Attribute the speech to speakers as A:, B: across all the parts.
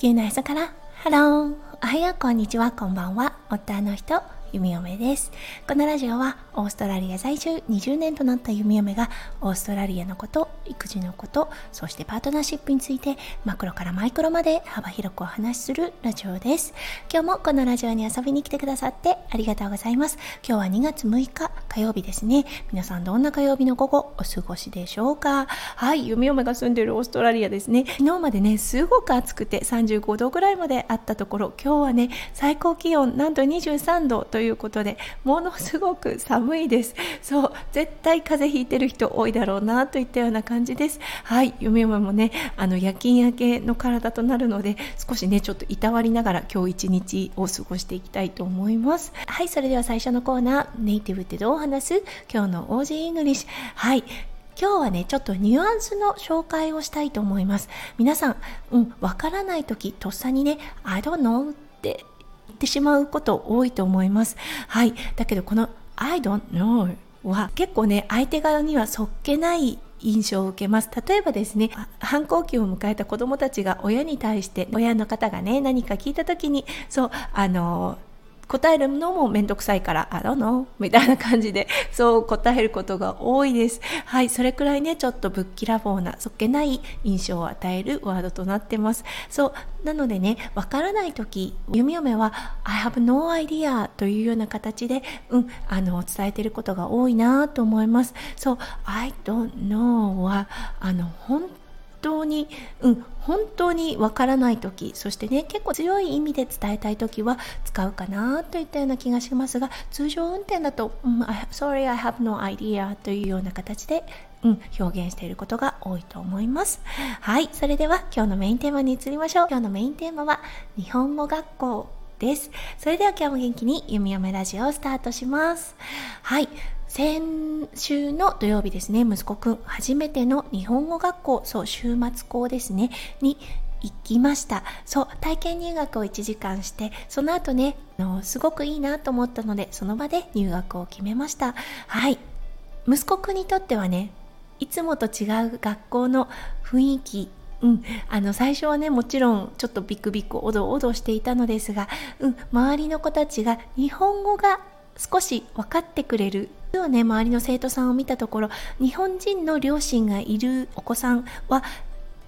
A: 球のへそから。ハローおはよう。こんにちは。こんばんは。夫の人。弓嫁です。このラジオはオーストラリア在住20年となった弓嫁がオーストラリアのこと育児のことそしてパートナーシップについてマクロからマイクロまで幅広くお話しするラジオです。今日もこのラジオに遊びに来てくださってありがとうございます。今日は2月6日火曜日ですね。皆さんどんな火曜日の午後お過ごしでしょうか？はい弓嫁が住んでいるオーストラリアですね。昨日までねすごく暑くて35度ぐらいまであったところ今日はね最高気温なんと23度ということでものすごく寒いです。そう絶対風邪ひいてる人多いだろうなといったような感じです。はい嫁嫁もねあの夜勤明けの体となるので少しねちょっといたわりながら今日一日を過ごしていきたいと思います。はいそれでは最初のコーナーネイティブってどう話す？今日の Aussie English。はい今日はね、ちょっとニュアンスの紹介をしたいと思います。皆さん、うん、わからないとき、とっさにね、I don't know ってってしまうこと多いと思います。はい。だけど、この I don't know は結構ね、相手側にはそっけない印象を受けます。例えばですね、反抗期を迎えた子供たちが親に対して、親の方がね、何か聞いた時に、そう、あの、答えるのもめんどくさいから、I don't know みたいな感じで、そう答えることが多いです。はい、それくらいね、ちょっとぶっきらぼうな、そっけない印象を与えるワードとなってます。そう、なのでね、わからないとき、弓嫁は、I have no idea というような形で、うん、あの、伝えてることが多いなと思います。そう、I don't know は、あの、本当に、うん、本当にわからない時そしてね結構強い意味で伝えたい時は使うかなといったような気がしますが通常運転だと「うん、Sorry I have no idea」というような形で、うん、表現していることが多いと思います。はいそれでは今日のメインテーマに移りましょう。今日のメインテーマは日本語学校。ですそれでは今日も元気に弓嫁ラジオをスタートしますはい先週の土曜日ですね、息子くん、初めての日本語学校、そう、週末校ですね、に行きました。そう、体験入学を1時間して、その後ね、のすごくいいなと思ったので、その場で入学を決めました。はい。息子くんにとってはね、いつもと違う学校の雰囲気、うん、あの最初はねもちろんちょっとビクビクおどおどしていたのですが、うん、周りの子たちが日本語が少し分かってくれる。今日ね周りの生徒さんを見たところ日本人の両親がいるお子さんは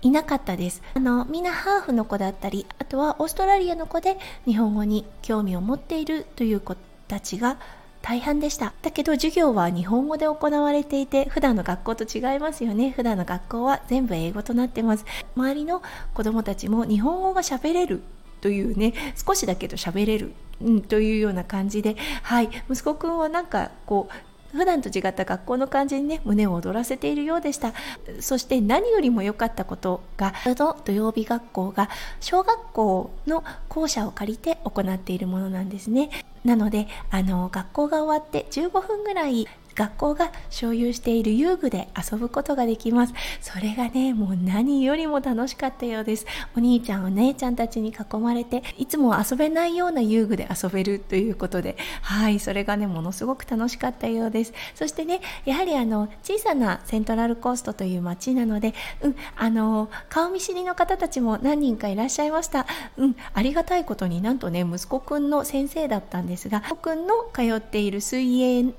A: いなかったです。あのみんなハーフの子だったりあとはオーストラリアの子で日本語に興味を持っているという子たちが大半でした。だけど授業は日本語で行われていて普段の学校と違いますよね。普段の学校は全部英語となってます。周りの子供たちも日本語が喋れるというね少しだけど喋れる、うん、というような感じで。はい。息子くんはなんかこう普段と違った学校の感じにね胸を躍らせているようでした。そして何よりも良かったことがの土曜日学校が小学校の校舎を借りて行っているものなんですね。なのであの学校が終わって15分ぐらい学校が所有している遊具で遊ぶことができます。それがねもう何よりも楽しかったようです。お兄ちゃんお姉ちゃんたちに囲まれていつも遊べないような遊具で遊べるということで。はいそれがねものすごく楽しかったようです。そしてねやはりあの小さなセントラルコーストという街なのでうんあの顔見知りの方たちも何人かいらっしゃいました。うんありがたいことになんとね息子くんの先生だったんですが息子くんの通っている水泳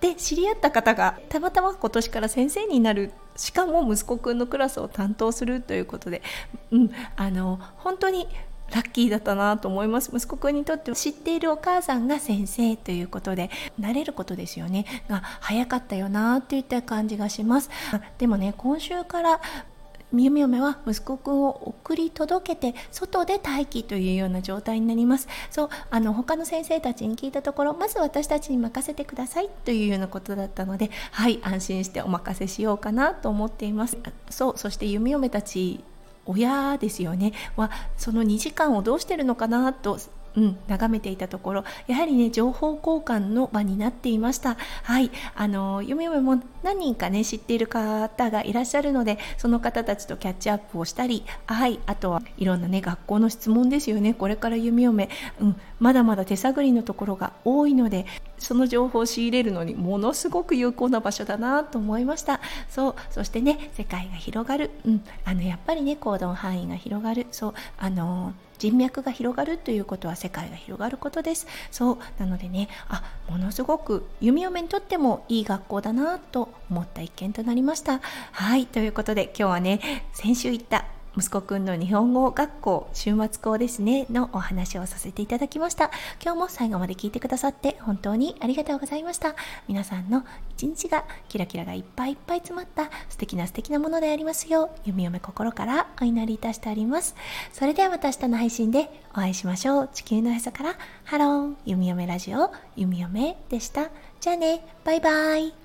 A: で知り合った方がたまたま今年から先生になるしかも息子くんのクラスを担当するということで、うん、あの本当にラッキーだったなと思います。息子くんにとっては知っているお母さんが先生ということで慣れることですよね。が早かったよなっていった感じがします。でもね今週からみみ嫁は息子くんを送り届けて外で待機というような状態になります。そうあの他の先生たちに聞いたところまず私たちに任せてくださいというようなことだったのではい安心してお任せしようかなと思っています。そうそして弓嫁たち親ですよね。はその2時間をどうしてるのかなとうん、眺めていたところやはりね情報交換の場になっていました。はいあのゆめゆめも何人かね知っている方がいらっしゃるのでその方たちとキャッチアップをしたりはいあとはいろんなね学校の質問ですよね。これから弓嫁、うん、まだまだ手探りのところが多いのでその情報を仕入れるのにものすごく有効な場所だなと思いました。そうそしてね世界が広がる、うん、あのやっぱりね行動範囲が広がる。そう。あの人脈が広がるということは世界が広がることです。そう。なのでねあものすごく弓嫁にとってもいい学校だなと思った一件となりました。はい。ということで今日はね先週行った息子くんの日本語学校週末校ですねのお話をさせていただきました。今日も最後まで聞いてくださって本当にありがとうございました。皆さんの一日がキラキラがいっぱいいっぱい詰まった素敵な素敵なものでありますよう弓嫁心からお祈りいたしております。それではまた明日の配信でお会いしましょう。地球のへそからハロー弓嫁ラジオ弓嫁でした。じゃあね。バイバイ。